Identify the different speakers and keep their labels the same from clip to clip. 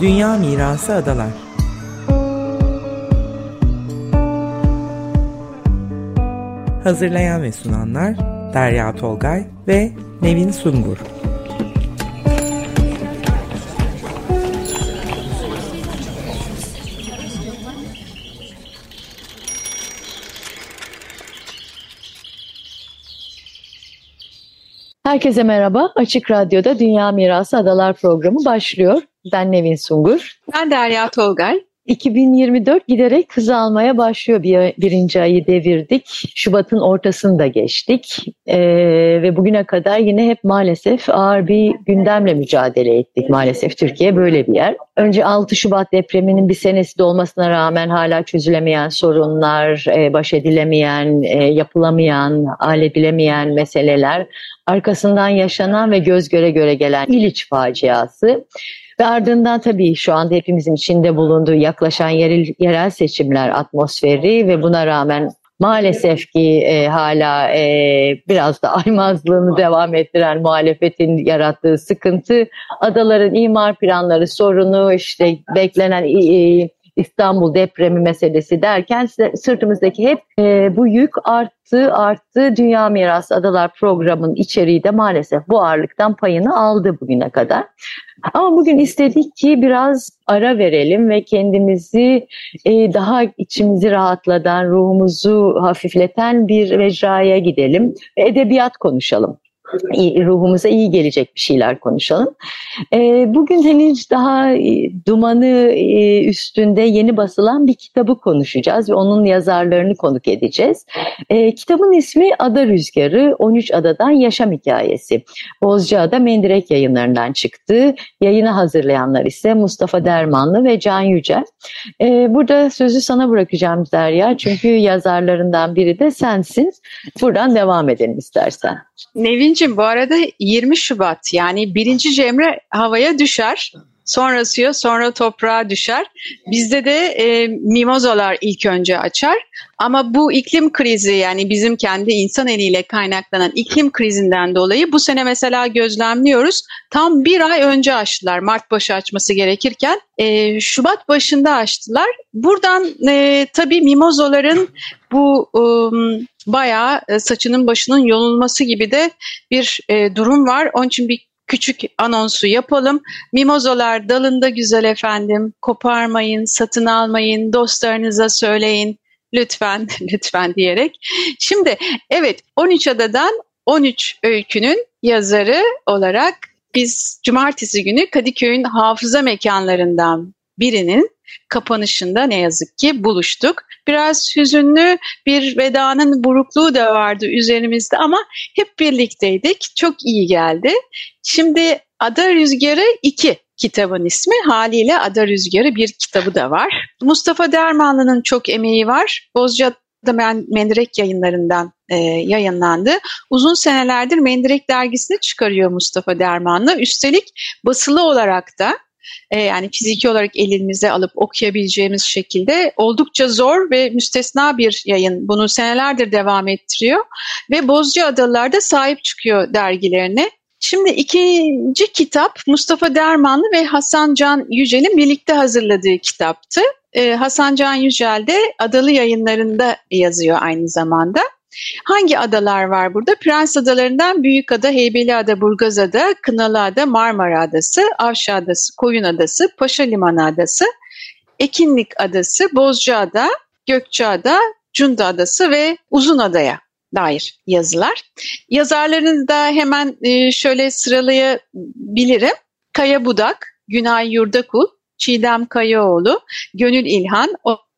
Speaker 1: Dünya Mirası Adalar Hazırlayan ve sunanlar Derya Tolgay ve Nevin Sungur
Speaker 2: Herkese merhaba. Açık Radyo'da Dünya Mirası Adalar programı başlıyor. Ben Nevin Sungur.
Speaker 3: Ben Derya Tolgay.
Speaker 2: 2024 giderek hız almaya başlıyor. Bir, birinci ayı devirdik. Şubat'ın ortasını da geçtik. Ee, ve bugüne kadar yine hep maalesef ağır bir gündemle mücadele ettik. Maalesef Türkiye böyle bir yer. Önce 6 Şubat depreminin bir senesi de olmasına rağmen hala çözülemeyen sorunlar, e, baş edilemeyen, e, yapılamayan, halledilemeyen meseleler. Arkasından yaşanan ve göz göre göre gelen İliç faciası. Ve ardından tabii şu anda hepimizin içinde bulunduğu yaklaşan yerel, yerel seçimler atmosferi ve buna rağmen maalesef ki e, hala e, biraz da aymazlığını devam ettiren muhalefetin yarattığı sıkıntı, adaların imar planları sorunu, işte beklenen e, İstanbul depremi meselesi derken sırtımızdaki hep e, bu yük arttı arttı. Dünya Miras Adalar programının içeriği de maalesef bu ağırlıktan payını aldı bugüne kadar. Ama bugün istedik ki biraz ara verelim ve kendimizi e, daha içimizi rahatlatan, ruhumuzu hafifleten bir mecraya gidelim edebiyat konuşalım ruhumuza iyi gelecek bir şeyler konuşalım. Bugün henüz daha dumanı üstünde yeni basılan bir kitabı konuşacağız ve onun yazarlarını konuk edeceğiz. Kitabın ismi Ada Rüzgarı, 13 Adadan Yaşam Hikayesi. Bozcaada Mendirek yayınlarından çıktı. Yayını hazırlayanlar ise Mustafa Dermanlı ve Can Yücel. Burada sözü sana bırakacağım Derya çünkü yazarlarından biri de sensin. Buradan devam edelim istersen.
Speaker 3: Nevin'cim bu arada 20 Şubat yani birinci cemre havaya düşer. Sonra suya sonra toprağa düşer. Bizde de e, mimozalar ilk önce açar. Ama bu iklim krizi yani bizim kendi insan eliyle kaynaklanan iklim krizinden dolayı bu sene mesela gözlemliyoruz. Tam bir ay önce açtılar Mart başı açması gerekirken. E, Şubat başında açtılar. Buradan e, tabii mimozaların bu e, bayağı saçının başının yolunması gibi de bir e, durum var. Onun için bir küçük anonsu yapalım. Mimozolar dalında güzel efendim. Koparmayın, satın almayın, dostlarınıza söyleyin. Lütfen, lütfen diyerek. Şimdi evet 13 adadan 13 öykünün yazarı olarak biz cumartesi günü Kadıköy'ün hafıza mekanlarından birinin kapanışında ne yazık ki buluştuk. Biraz hüzünlü bir vedanın burukluğu da vardı üzerimizde ama hep birlikteydik. Çok iyi geldi. Şimdi Ada Rüzgarı 2 kitabın ismi. Haliyle Ada Rüzgarı bir kitabı da var. Mustafa Dermanlı'nın çok emeği var. Bozcaada Mendirek yayınlarından e, yayınlandı. Uzun senelerdir Mendirek dergisini çıkarıyor Mustafa Dermanlı. Üstelik basılı olarak da e, yani fiziki olarak elimize alıp okuyabileceğimiz şekilde oldukça zor ve müstesna bir yayın. Bunu senelerdir devam ettiriyor ve Bozca Adalar'da sahip çıkıyor dergilerine. Şimdi ikinci kitap Mustafa Dermanlı ve Hasan Can Yücel'in birlikte hazırladığı kitaptı. Ee, Hasan Can Yücel de Adalı yayınlarında yazıyor aynı zamanda. Hangi adalar var burada? Prens Adalarından Büyükada, Heybeliada, Burgazada, Kınalıada, Marmara Adası, Avşa Adası, Koyun Adası, Paşa Limanı Adası, Ekinlik Adası, Bozcaada, Gökçeada, Cunda Adası ve Uzun Adaya dair yazılar. Yazarlarını da hemen e, şöyle sıralayabilirim. Kaya Budak, Günay Yurdakul, Çiğdem Kayaoğlu, Gönül İlhan,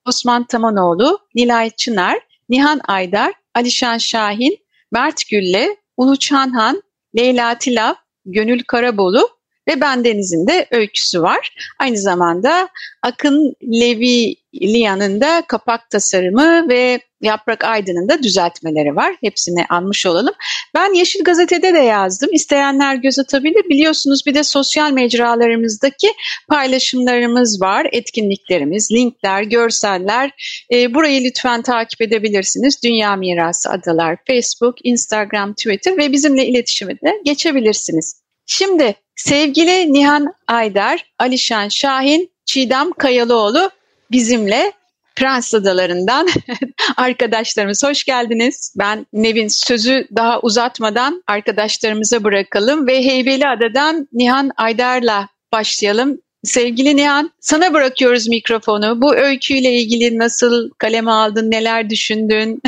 Speaker 3: Osman Tamanoğlu, Nilay Çınar, Nihan Aydar, Alişan Şahin, Mert Gülle, Ulu Çanhan, Leyla Tilav, Gönül Karabolu ve Bendeniz'in de öyküsü var. Aynı zamanda Akın Levi Lia'nın da kapak tasarımı ve Yaprak Aydın'ın da düzeltmeleri var. Hepsini almış olalım. Ben Yeşil Gazete'de de yazdım. İsteyenler göz atabilir. Biliyorsunuz bir de sosyal mecralarımızdaki paylaşımlarımız var. Etkinliklerimiz, linkler, görseller. E, burayı lütfen takip edebilirsiniz. Dünya Mirası Adalar, Facebook, Instagram, Twitter ve bizimle iletişime de geçebilirsiniz. Şimdi Sevgili Nihan Aydar, Alişan Şahin, Çiğdem Kayalıoğlu bizimle Prens Adaları'ndan arkadaşlarımız hoş geldiniz. Ben Nevin sözü daha uzatmadan arkadaşlarımıza bırakalım ve Heybeli Adadan Nihan Aydar'la başlayalım. Sevgili Nihan, sana bırakıyoruz mikrofonu. Bu öyküyle ilgili nasıl kaleme aldın, neler düşündün?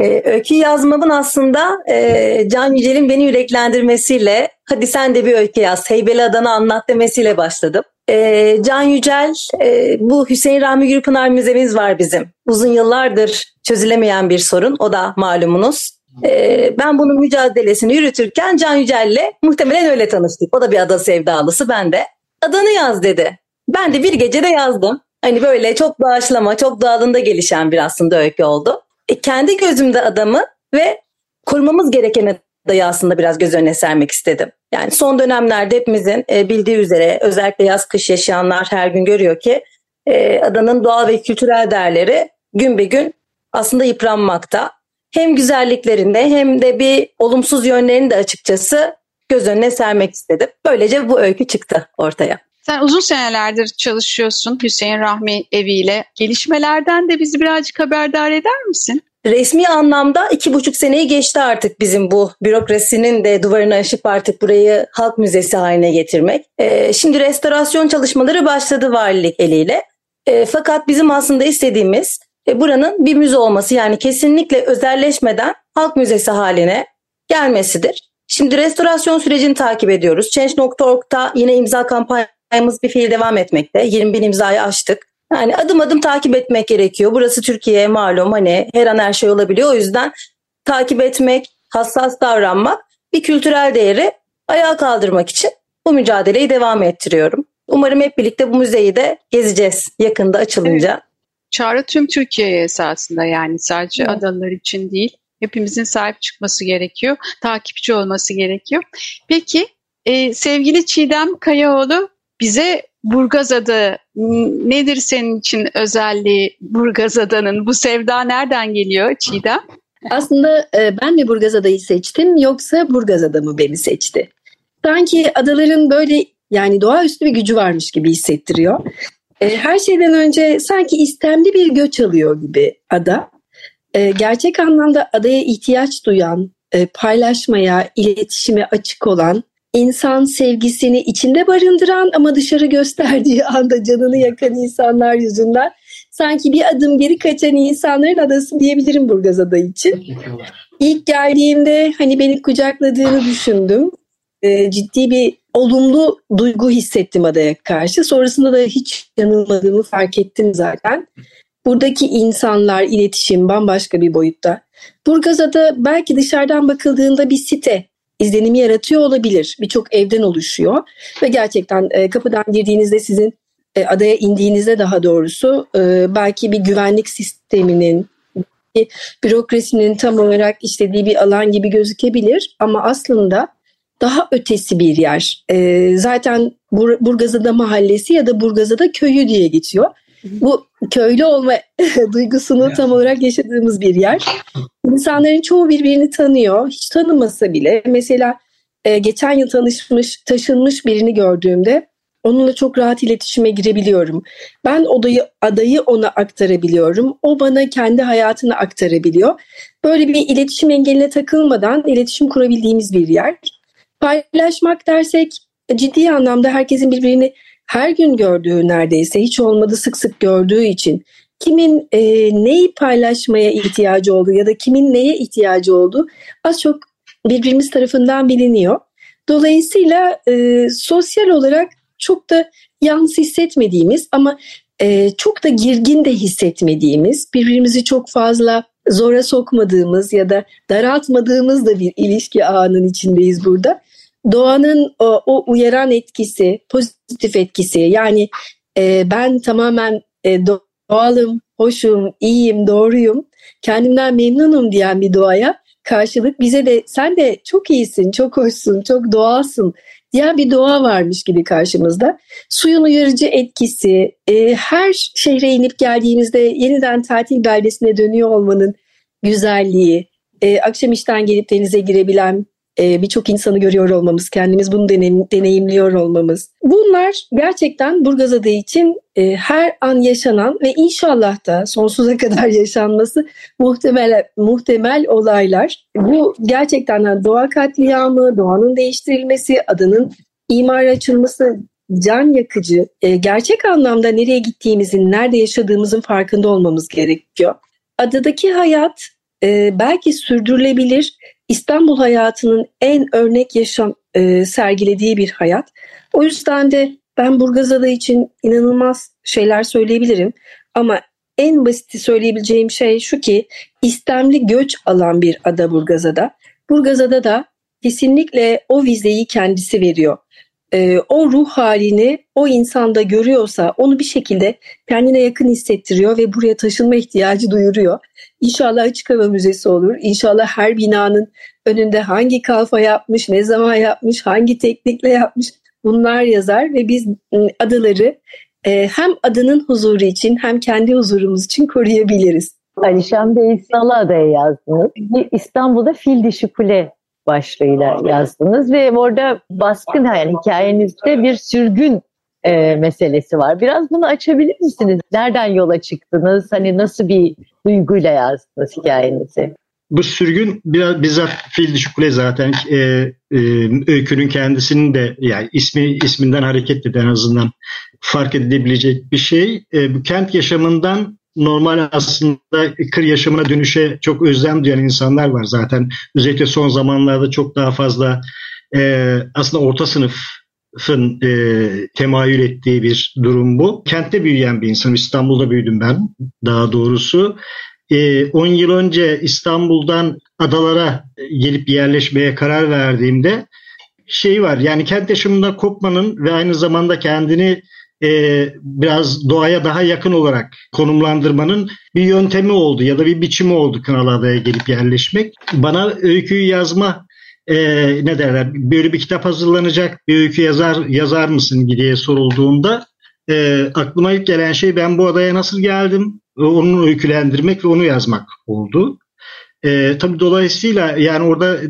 Speaker 4: Ee, öykü yazmamın aslında e, Can Yücel'in beni yüreklendirmesiyle hadi sen de bir öykü yaz, Heybeli Adan'ı anlat demesiyle başladım. E, Can Yücel, e, bu Hüseyin Rahmi Gürpınar Müzemiz var bizim. Uzun yıllardır çözülemeyen bir sorun, o da malumunuz. E, ben bunun mücadelesini yürütürken Can Yücel'le muhtemelen öyle tanıştık. O da bir ada sevdalısı, ben de. Adanı yaz dedi. Ben de bir gecede yazdım. Hani böyle çok doğaçlama, çok doğalında gelişen bir aslında öykü oldu. E, kendi gözümde adamı ve korumamız gereken adayı aslında biraz göz önüne sermek istedim. Yani son dönemlerde hepimizin e, bildiği üzere özellikle yaz kış yaşayanlar her gün görüyor ki e, adanın doğal ve kültürel değerleri gün be gün aslında yıpranmakta. Hem güzelliklerinde hem de bir olumsuz yönlerini de açıkçası göz önüne sermek istedim. Böylece bu öykü çıktı ortaya.
Speaker 3: Sen uzun senelerdir çalışıyorsun Hüseyin Rahmi eviyle. Gelişmelerden de bizi birazcık haberdar eder misin?
Speaker 4: Resmi anlamda iki buçuk seneyi geçti artık bizim bu bürokrasinin de duvarını aşıp artık burayı halk müzesi haline getirmek. Ee, şimdi restorasyon çalışmaları başladı valilik eliyle. Ee, fakat bizim aslında istediğimiz e, buranın bir müze olması yani kesinlikle özelleşmeden halk müzesi haline gelmesidir. Şimdi restorasyon sürecini takip ediyoruz. Change.org'da yine imza kampanyamız bir fiil devam etmekte. 20 bin imzayı aştık. Yani adım adım takip etmek gerekiyor. Burası Türkiye malum hani her an her şey olabiliyor. O yüzden takip etmek, hassas davranmak bir kültürel değeri ayağa kaldırmak için bu mücadeleyi devam ettiriyorum. Umarım hep birlikte bu müzeyi de gezeceğiz yakında açılınca. Evet.
Speaker 3: Çağrı tüm Türkiye'ye esasında yani sadece evet. adalar için değil. Hepimizin sahip çıkması gerekiyor. Takipçi olması gerekiyor. Peki e, sevgili Çiğdem Kayaoğlu bize Burgazada nedir senin için özelliği Burgazada'nın? Bu sevda nereden geliyor Çiğdem?
Speaker 5: Aslında e, ben mi Burgazada'yı seçtim yoksa Burgazada mı beni seçti? Sanki adaların böyle yani doğaüstü bir gücü varmış gibi hissettiriyor. E, her şeyden önce sanki istemli bir göç alıyor gibi ada. E, gerçek anlamda adaya ihtiyaç duyan, paylaşmaya, iletişime açık olan insan sevgisini içinde barındıran ama dışarı gösterdiği anda canını yakan insanlar yüzünden sanki bir adım geri kaçan insanların adası diyebilirim Burgaz Adayı için. İlk geldiğimde hani beni kucakladığını düşündüm. Ee, ciddi bir olumlu duygu hissettim adaya karşı. Sonrasında da hiç yanılmadığımı fark ettim zaten. Buradaki insanlar, iletişim bambaşka bir boyutta. Burgazada belki dışarıdan bakıldığında bir site izlenimi yaratıyor olabilir. Birçok evden oluşuyor ve gerçekten e, kapıdan girdiğinizde sizin e, adaya indiğinizde daha doğrusu e, belki bir güvenlik sisteminin bürokrasinin tam olarak işlediği bir alan gibi gözükebilir ama aslında daha ötesi bir yer. E, zaten Bur Burgazada mahallesi ya da Burgazada köyü diye geçiyor. Bu köylü olma duygusunu tam olarak yaşadığımız bir yer. İnsanların çoğu birbirini tanıyor. Hiç tanımasa bile. Mesela e, geçen yıl tanışmış, taşınmış birini gördüğümde onunla çok rahat iletişime girebiliyorum. Ben odayı, adayı ona aktarabiliyorum. O bana kendi hayatını aktarabiliyor. Böyle bir iletişim engeline takılmadan iletişim kurabildiğimiz bir yer. Paylaşmak dersek ciddi anlamda herkesin birbirini her gün gördüğü neredeyse hiç olmadı sık sık gördüğü için kimin e, neyi paylaşmaya ihtiyacı olduğu ya da kimin neye ihtiyacı olduğu az çok birbirimiz tarafından biliniyor. Dolayısıyla e, sosyal olarak çok da yalnız hissetmediğimiz ama e, çok da girgin de hissetmediğimiz, birbirimizi çok fazla zora sokmadığımız ya da daraltmadığımız da bir ilişki ağının içindeyiz burada. Doğanın o, o uyaran etkisi, pozitif etkisi yani e, ben tamamen e, doğalım, hoşum, iyiyim, doğruyum, kendimden memnunum diyen bir doğaya karşılık bize de sen de çok iyisin, çok hoşsun, çok doğalsın diyen bir doğa varmış gibi karşımızda. Suyun uyarıcı etkisi, e, her şehre inip geldiğimizde yeniden tatil beldesine dönüyor olmanın güzelliği, e, akşam işten gelip denize girebilen e, birçok insanı görüyor olmamız, kendimiz bunu deneyim, deneyimliyor olmamız. Bunlar gerçekten Burgazada için e, her an yaşanan ve inşallah da sonsuza kadar yaşanması muhtemel muhtemel olaylar. Bu gerçekten doğa katliamı, doğanın değiştirilmesi, adanın imar açılması can yakıcı, e, gerçek anlamda nereye gittiğimizin, nerede yaşadığımızın farkında olmamız gerekiyor. Adadaki hayat e, belki sürdürülebilir İstanbul hayatının en örnek yaşam e, sergilediği bir hayat. O yüzden de ben Burgazada için inanılmaz şeyler söyleyebilirim. Ama en basiti söyleyebileceğim şey şu ki istemli göç alan bir ada Burgazada. Burgazada da kesinlikle o vizeyi kendisi veriyor. Ee, o ruh halini o insanda görüyorsa onu bir şekilde kendine yakın hissettiriyor ve buraya taşınma ihtiyacı duyuruyor. İnşallah açık hava müzesi olur. İnşallah her binanın önünde hangi kalfa yapmış, ne zaman yapmış, hangi teknikle yapmış bunlar yazar ve biz ıı, adaları e, hem adanın huzuru için hem kendi huzurumuz için koruyabiliriz.
Speaker 2: Alişan Bey Salada'ya yazdınız. İstanbul'da Fil Dişi Kule başlığıyla yazdınız ve orada baskın yani hikayenizde bir sürgün e, meselesi var. Biraz bunu açabilir misiniz? Nereden yola çıktınız? Hani nasıl bir duyguyla yazdınız hikayenizi?
Speaker 6: Bu sürgün biraz bizzat Fil Dişi Kule zaten e, e, öykünün kendisinin de yani ismi isminden hareketle en azından fark edilebilecek bir şey. E, bu kent yaşamından normal aslında kır yaşamına dönüşe çok özlem duyan insanlar var zaten. Özellikle son zamanlarda çok daha fazla e, aslında orta sınıfın e, temayül ettiği bir durum bu. Kentte büyüyen bir insan. İstanbul'da büyüdüm ben daha doğrusu. 10 e, yıl önce İstanbul'dan adalara gelip yerleşmeye karar verdiğimde şey var yani kent yaşamında kopmanın ve aynı zamanda kendini e, biraz doğaya daha yakın olarak konumlandırmanın bir yöntemi oldu ya da bir biçimi oldu Kınalıada'ya gelip yerleşmek. Bana öyküyü yazma e, ne derler böyle bir kitap hazırlanacak bir öykü yazar yazar mısın diye sorulduğunda e, aklıma ilk gelen şey ben bu adaya nasıl geldim onu öykülendirmek ve onu yazmak oldu. E, tabii dolayısıyla yani orada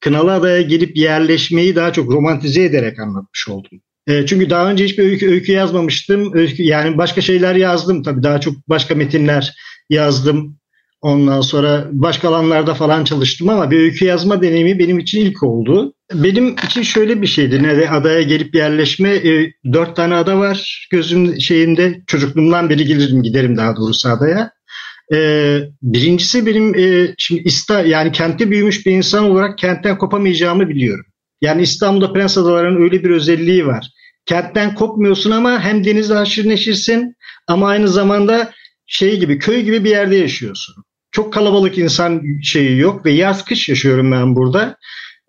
Speaker 6: Kınalıada'ya gelip yerleşmeyi daha çok romantize ederek anlatmış oldum. E, çünkü daha önce hiçbir öykü, öykü yazmamıştım. Öykü, yani başka şeyler yazdım tabii daha çok başka metinler yazdım. Ondan sonra başka alanlarda falan çalıştım ama bir öykü yazma deneyimi benim için ilk oldu. Benim için şöyle bir şeydi. Ne adaya gelip yerleşme. E, dört tane ada var gözüm şeyinde. Çocukluğumdan beri gelirim giderim daha doğrusu adaya. E, birincisi benim e, şimdi İsta yani kentte büyümüş bir insan olarak kentten kopamayacağımı biliyorum. Yani İstanbul'da Prens Adaları'nın öyle bir özelliği var. Kentten kopmuyorsun ama hem denizle haşır neşirsin ama aynı zamanda şey gibi köy gibi bir yerde yaşıyorsun. Çok kalabalık insan şeyi yok ve yaz kış yaşıyorum ben burada.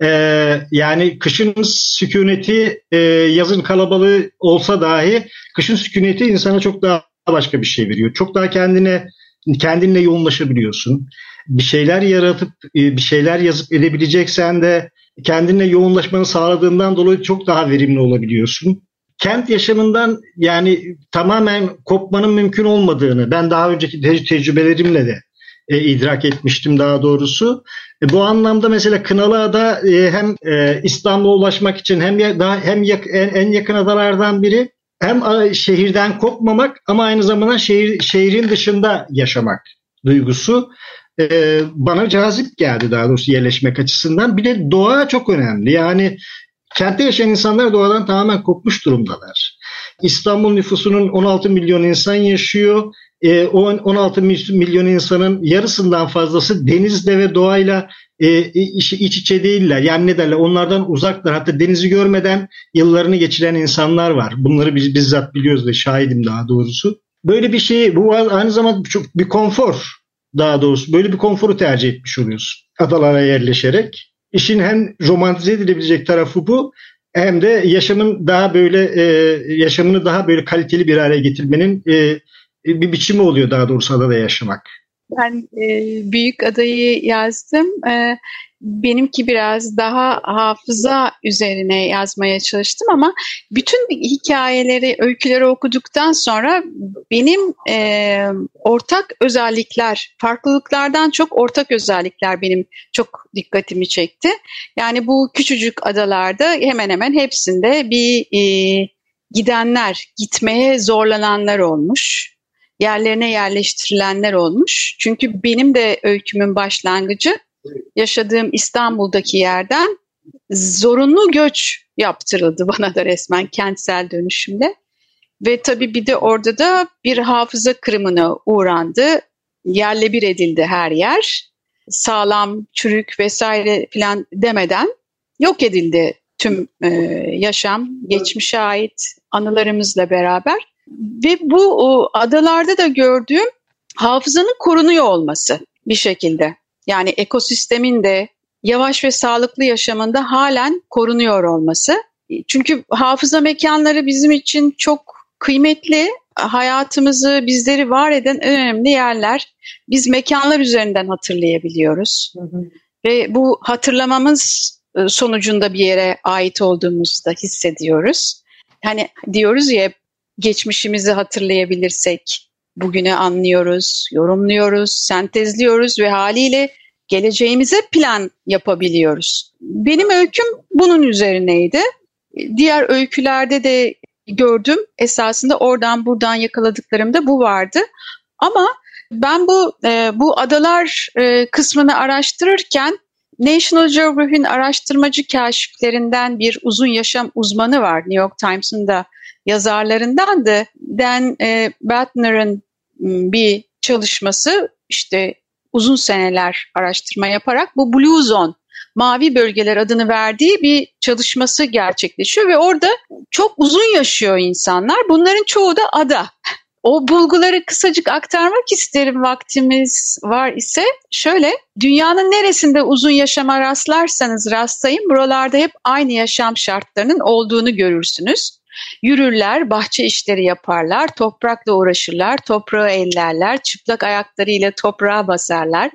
Speaker 6: Ee, yani kışın sükuneti e, yazın kalabalığı olsa dahi kışın sükuneti insana çok daha başka bir şey veriyor. Çok daha kendine kendinle yoğunlaşabiliyorsun. Bir şeyler yaratıp e, bir şeyler yazıp edebileceksen de kendine yoğunlaşmanı sağladığından dolayı çok daha verimli olabiliyorsun. Kent yaşamından yani tamamen kopmanın mümkün olmadığını ben daha önceki te- tecrübelerimle de e, idrak etmiştim daha doğrusu. E, bu anlamda mesela Kınalıada e, hem e, İstanbul'a ulaşmak için hem ya, daha hem yak, en, en yakın adalardan biri hem şehirden kopmamak ama aynı zamanda şehir şehrin dışında yaşamak duygusu e, bana cazip geldi daha doğrusu yerleşmek açısından. Bir de doğa çok önemli. Yani kentte yaşayan insanlar doğadan tamamen kopmuş durumdalar. İstanbul nüfusunun 16 milyon insan yaşıyor. E, 16 milyon insanın yarısından fazlası denizde ve doğayla e, iç, iç içe değiller. Yani ne derler onlardan uzaklar. Hatta denizi görmeden yıllarını geçiren insanlar var. Bunları biz bizzat biliyoruz ve şahidim daha doğrusu. Böyle bir şey bu aynı zamanda çok bir konfor daha doğrusu böyle bir konforu tercih etmiş oluyorsun adalara yerleşerek. İşin hem romantize edilebilecek tarafı bu hem de yaşamın daha böyle e, yaşamını daha böyle kaliteli bir hale getirmenin e, bir biçimi oluyor daha doğrusu adada yaşamak.
Speaker 3: Ben e, büyük adayı yazdım. E, benimki biraz daha hafıza üzerine yazmaya çalıştım ama bütün hikayeleri, öyküleri okuduktan sonra benim e, ortak özellikler, farklılıklardan çok ortak özellikler benim çok dikkatimi çekti. Yani bu küçücük adalarda hemen hemen hepsinde bir e, gidenler, gitmeye zorlananlar olmuş yerlerine yerleştirilenler olmuş. Çünkü benim de öykümün başlangıcı yaşadığım İstanbul'daki yerden zorunlu göç yaptırıldı bana da resmen kentsel dönüşümle. Ve tabii bir de orada da bir hafıza kırımına uğrandı. Yerle bir edildi her yer. Sağlam, çürük vesaire falan demeden yok edildi tüm e, yaşam, geçmişe ait anılarımızla beraber. Ve bu o, adalarda da gördüğüm hafızanın korunuyor olması bir şekilde. Yani ekosistemin de yavaş ve sağlıklı yaşamında halen korunuyor olması. Çünkü hafıza mekanları bizim için çok kıymetli. Hayatımızı, bizleri var eden en önemli yerler. Biz mekanlar üzerinden hatırlayabiliyoruz. Hı hı. Ve bu hatırlamamız e, sonucunda bir yere ait olduğumuzu da hissediyoruz. Hani diyoruz ya geçmişimizi hatırlayabilirsek bugünü anlıyoruz, yorumluyoruz, sentezliyoruz ve haliyle geleceğimize plan yapabiliyoruz. Benim öyküm bunun üzerineydi. Diğer öykülerde de gördüm. Esasında oradan buradan yakaladıklarımda bu vardı. Ama ben bu e, bu adalar e, kısmını araştırırken National Geographic'in araştırmacı kaşiflerinden bir uzun yaşam uzmanı var. New York Times'ın da yazarlarından da Dan e, Batner'ın bir çalışması işte uzun seneler araştırma yaparak bu Blue Zone mavi bölgeler adını verdiği bir çalışması gerçekleşiyor ve orada çok uzun yaşıyor insanlar. Bunların çoğu da ada. O bulguları kısacık aktarmak isterim vaktimiz var ise. Şöyle, dünyanın neresinde uzun yaşama rastlarsanız rastlayın, buralarda hep aynı yaşam şartlarının olduğunu görürsünüz. Yürürler, bahçe işleri yaparlar, toprakla uğraşırlar, toprağı ellerler, çıplak ayaklarıyla toprağa basarlar,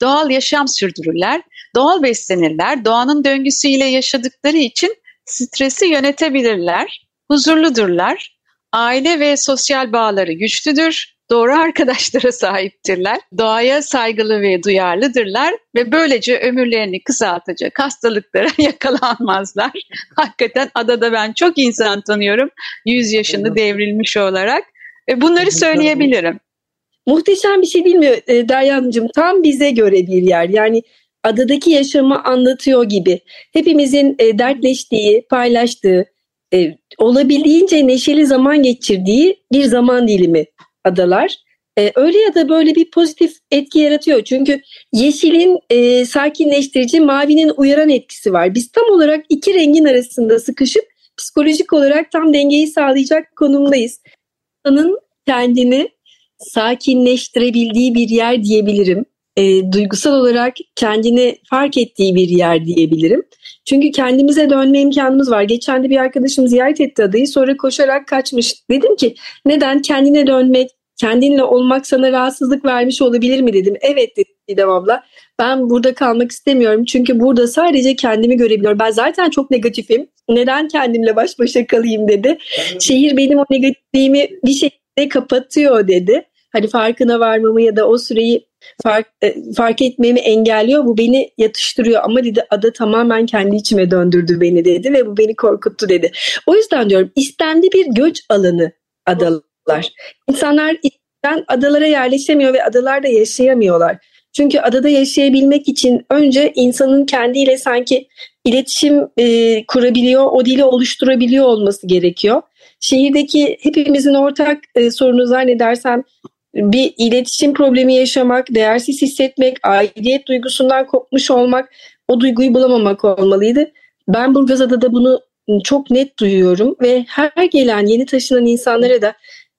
Speaker 3: doğal yaşam sürdürürler, doğal beslenirler, doğanın döngüsüyle yaşadıkları için stresi yönetebilirler, huzurludurlar, aile ve sosyal bağları güçlüdür, doğru arkadaşlara sahiptirler, doğaya saygılı ve duyarlıdırlar ve böylece ömürlerini kısaltacak hastalıklara yakalanmazlar. Hakikaten adada ben çok insan tanıyorum 100 yaşını devrilmiş olarak. E, bunları söyleyebilirim.
Speaker 5: Muhteşem bir şey değil mi e, Derya Hanımcığım? Tam bize göre bir yer. Yani adadaki yaşamı anlatıyor gibi. Hepimizin e, dertleştiği, paylaştığı, olabildiğince neşeli zaman geçirdiği bir zaman dilimi adalar. E, öyle ya da böyle bir pozitif etki yaratıyor. Çünkü yeşilin e, sakinleştirici, mavinin uyaran etkisi var. Biz tam olarak iki rengin arasında sıkışıp psikolojik olarak tam dengeyi sağlayacak konumdayız. İnsanın kendini sakinleştirebildiği bir yer diyebilirim. E, duygusal olarak kendini fark ettiği bir yer diyebilirim. Çünkü kendimize dönme imkanımız var. Geçen de bir arkadaşım ziyaret etti adayı sonra koşarak kaçmış. Dedim ki neden kendine dönmek, kendinle olmak sana rahatsızlık vermiş olabilir mi dedim. Evet dedi Didem abla. Ben burada kalmak istemiyorum çünkü burada sadece kendimi görebiliyorum. Ben zaten çok negatifim. Neden kendimle baş başa kalayım dedi. Şehir benim o negatifliğimi bir şekilde kapatıyor dedi. Hani farkına varmamı ya da o süreyi fark, e, fark etmemi engelliyor. Bu beni yatıştırıyor ama dedi ada tamamen kendi içime döndürdü beni dedi ve bu beni korkuttu dedi. O yüzden diyorum istendi bir göç alanı adalar. İnsanlar ben adalara yerleşemiyor ve adalarda yaşayamıyorlar. Çünkü adada yaşayabilmek için önce insanın kendiyle sanki iletişim e, kurabiliyor, o dili oluşturabiliyor olması gerekiyor. Şehirdeki hepimizin ortak e, sorunu zannedersem bir iletişim problemi yaşamak, değersiz hissetmek, aidiyet duygusundan kopmuş olmak, o duyguyu bulamamak olmalıydı. Ben Burgazada da bunu çok net duyuyorum ve her gelen yeni taşınan insanlara da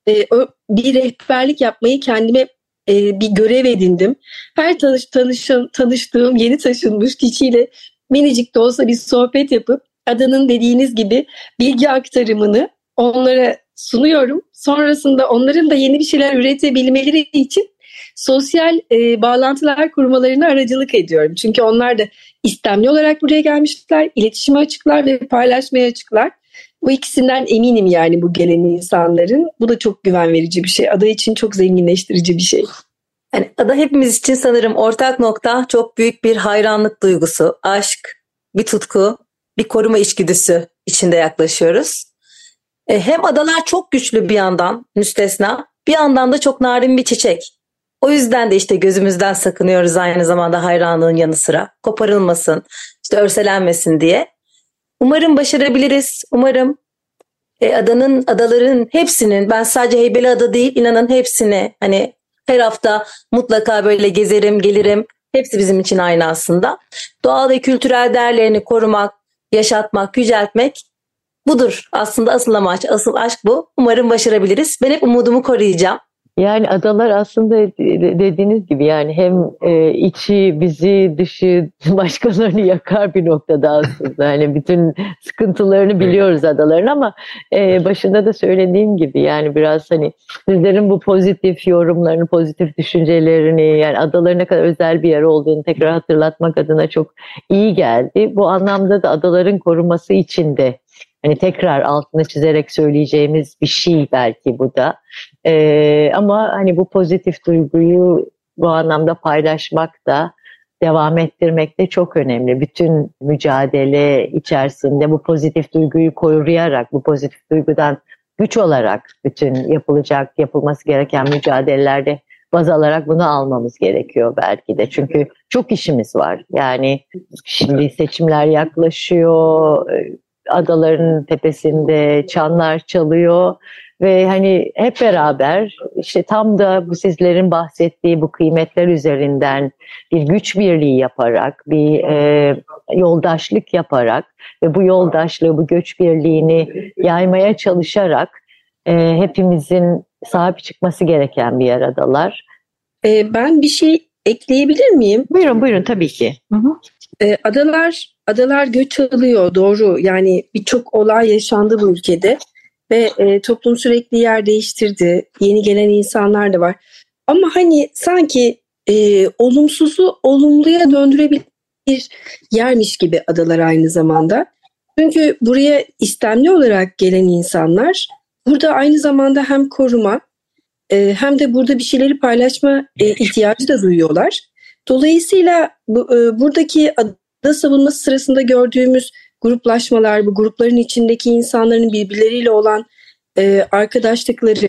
Speaker 5: e, bir rehberlik yapmayı kendime e, bir görev edindim. Her tanış, tanışım, tanıştığım yeni taşınmış kişiyle minicik de olsa bir sohbet yapıp adanın dediğiniz gibi bilgi aktarımını onlara sunuyorum. Sonrasında onların da yeni bir şeyler üretebilmeleri için sosyal e, bağlantılar kurmalarına aracılık ediyorum. Çünkü onlar da istemli olarak buraya gelmişler, iletişime açıklar ve paylaşmaya açıklar. Bu ikisinden eminim yani bu gelen insanların. Bu da çok güven verici bir şey. Ada için çok zenginleştirici bir şey.
Speaker 4: Yani ada hepimiz için sanırım ortak nokta çok büyük bir hayranlık duygusu, aşk, bir tutku, bir koruma içgüdüsü içinde yaklaşıyoruz. E, hem adalar çok güçlü bir yandan müstesna, bir yandan da çok narin bir çiçek. O yüzden de işte gözümüzden sakınıyoruz aynı zamanda hayranlığın yanı sıra. Koparılmasın, işte örselenmesin diye. Umarım başarabiliriz. Umarım e, adanın, adaların hepsinin, ben sadece Heybeli Ada değil, inanın hepsini hani her hafta mutlaka böyle gezerim, gelirim. Hepsi bizim için aynı aslında. Doğal ve kültürel değerlerini korumak, yaşatmak, yüceltmek budur. Aslında asıl amaç, asıl aşk bu. Umarım başarabiliriz. Ben hep umudumu koruyacağım.
Speaker 2: Yani adalar aslında dediğiniz gibi yani hem e, içi bizi dışı başkalarını yakar bir noktada aslında. Yani bütün sıkıntılarını biliyoruz adaların ama e, başında da söylediğim gibi yani biraz hani sizlerin bu pozitif yorumlarını, pozitif düşüncelerini yani adaların ne kadar özel bir yer olduğunu tekrar hatırlatmak adına çok iyi geldi. Bu anlamda da adaların korunması için de Hani tekrar altını çizerek söyleyeceğimiz bir şey belki bu da. Ee, ama hani bu pozitif duyguyu bu anlamda paylaşmak da devam ettirmek de çok önemli. Bütün mücadele içerisinde bu pozitif duyguyu koruyarak, bu pozitif duygudan güç olarak bütün yapılacak, yapılması gereken mücadelelerde baz alarak bunu almamız gerekiyor belki de. Çünkü çok işimiz var. Yani şimdi seçimler yaklaşıyor, adaların tepesinde çanlar çalıyor ve hani hep beraber işte tam da bu sizlerin bahsettiği bu kıymetler üzerinden bir güç birliği yaparak, bir e, yoldaşlık yaparak ve bu yoldaşlığı, bu göç birliğini yaymaya çalışarak e, hepimizin sahip çıkması gereken bir yer adalar.
Speaker 5: E, ben bir şey ekleyebilir miyim?
Speaker 2: Buyurun buyurun tabii ki. Hı hı.
Speaker 5: E, adalar adalar göç alıyor doğru yani birçok olay yaşandı bu ülkede ve e, toplum sürekli yer değiştirdi. Yeni gelen insanlar da var. Ama hani sanki e, olumsuzu olumluya döndürebilir yermiş gibi adalar aynı zamanda. Çünkü buraya istemli olarak gelen insanlar burada aynı zamanda hem koruma e, hem de burada bir şeyleri paylaşma e, ihtiyacı da duyuyorlar. Dolayısıyla bu, e, buradaki da savunması sırasında gördüğümüz gruplaşmalar, bu grupların içindeki insanların birbirleriyle olan e, arkadaşlıkları,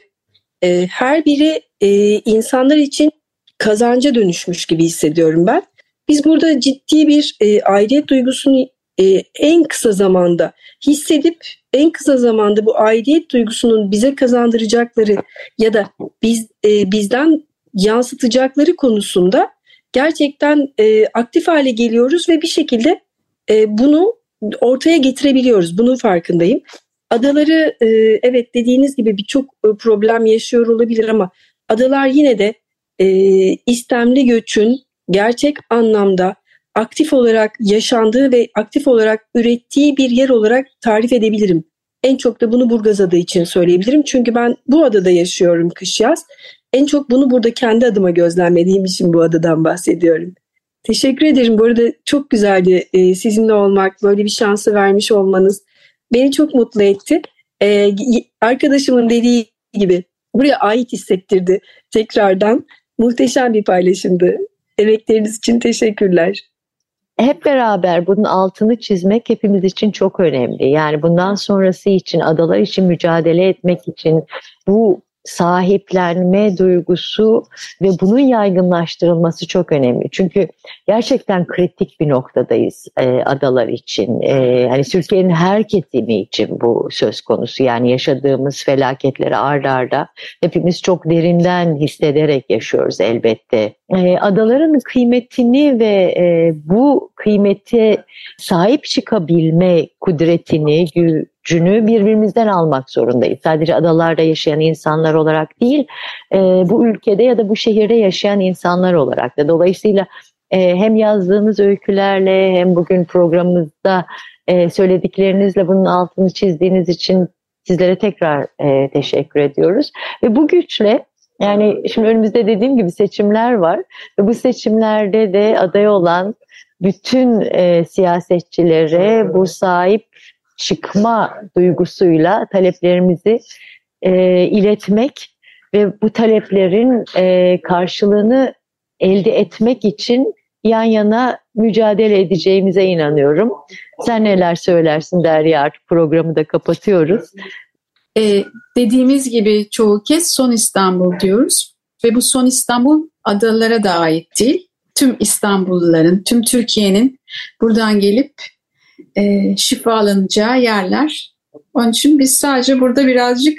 Speaker 5: e, her biri e, insanlar için kazanca dönüşmüş gibi hissediyorum ben. Biz burada ciddi bir e, aidiyet duygusunu e, en kısa zamanda hissedip en kısa zamanda bu aidiyet duygusunun bize kazandıracakları ya da biz e, bizden yansıtacakları konusunda gerçekten e, aktif hale geliyoruz ve bir şekilde e, bunu ortaya getirebiliyoruz. Bunun farkındayım. Adaları e, evet dediğiniz gibi birçok e, problem yaşıyor olabilir ama adalar yine de e, istemli göçün gerçek anlamda aktif olarak yaşandığı ve aktif olarak ürettiği bir yer olarak tarif edebilirim. En çok da bunu Burgaz Ada için söyleyebilirim. Çünkü ben bu adada yaşıyorum kış yaz en çok bunu burada kendi adıma gözlemlediğim için bu adadan bahsediyorum. Teşekkür ederim. Bu arada çok güzeldi e, sizinle olmak, böyle bir şansı vermiş olmanız. Beni çok mutlu etti. E, arkadaşımın dediği gibi buraya ait hissettirdi tekrardan. Muhteşem bir paylaşımdı. Emekleriniz için teşekkürler
Speaker 2: hep beraber bunun altını çizmek hepimiz için çok önemli. Yani bundan sonrası için, adalar için mücadele etmek için bu sahiplenme duygusu ve bunun yaygınlaştırılması çok önemli. Çünkü gerçekten kritik bir noktadayız e, adalar için. E, hani Türkiye'nin her kesimi için bu söz konusu. Yani yaşadığımız felaketleri ardarda arda hepimiz çok derinden hissederek yaşıyoruz elbette. E, adaların kıymetini ve e, bu kıymete sahip çıkabilme kudretini, gücünü birbirimizden almak zorundayız. Sadece adalarda yaşayan insanlar olarak değil, e, bu ülkede ya da bu şehirde yaşayan insanlar olarak da. Dolayısıyla e, hem yazdığınız öykülerle hem bugün programımızda e, söylediklerinizle bunun altını çizdiğiniz için sizlere tekrar e, teşekkür ediyoruz. Ve bu güçle yani şimdi önümüzde dediğim gibi seçimler var ve bu seçimlerde de aday olan bütün e, siyasetçilere bu sahip çıkma duygusuyla taleplerimizi e, iletmek ve bu taleplerin e, karşılığını elde etmek için yan yana mücadele edeceğimize inanıyorum. Sen neler söylersin Derya? Programı da kapatıyoruz.
Speaker 3: Ee, dediğimiz gibi çoğu kez Son İstanbul diyoruz ve bu Son İstanbul adalara da ait değil. Tüm İstanbulluların, tüm Türkiye'nin buradan gelip e, şifalanacağı yerler. Onun için biz sadece burada birazcık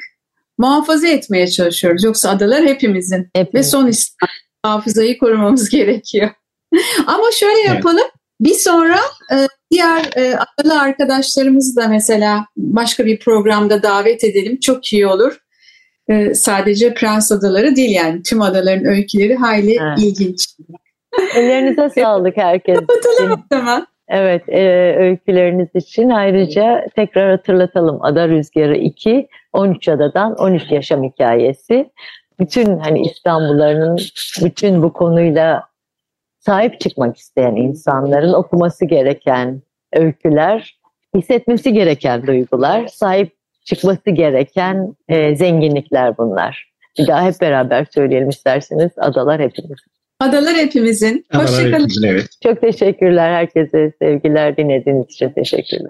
Speaker 3: muhafaza etmeye çalışıyoruz. Yoksa adalar hepimizin
Speaker 2: Hepimiz.
Speaker 3: ve Son İstanbul hafızayı korumamız gerekiyor. Ama şöyle yapalım. Bir sonra e, diğer e, adalı arkadaşlarımızı da mesela başka bir programda davet edelim. Çok iyi olur. E, sadece Prens Adaları değil yani tüm adaların öyküleri hayli
Speaker 2: Evet.
Speaker 3: ilginç.
Speaker 2: Ellerinize sağlık herkes.
Speaker 3: Kapatalım o zaman.
Speaker 2: Evet, e, öyküleriniz için ayrıca tekrar hatırlatalım. Ada Rüzgarı 2, 13 adadan 13 yaşam hikayesi. Bütün hani İstanbulluların bütün bu konuyla sahip çıkmak isteyen insanların okuması gereken öyküler, hissetmesi gereken duygular, sahip çıkması gereken e, zenginlikler bunlar. Bir daha hep beraber söyleyelim isterseniz. Adalar hepimiz.
Speaker 3: Adalar hepimizin. Hoşçakalın.
Speaker 6: evet.
Speaker 2: Çok teşekkürler herkese. Sevgiler dinlediğiniz için teşekkürler.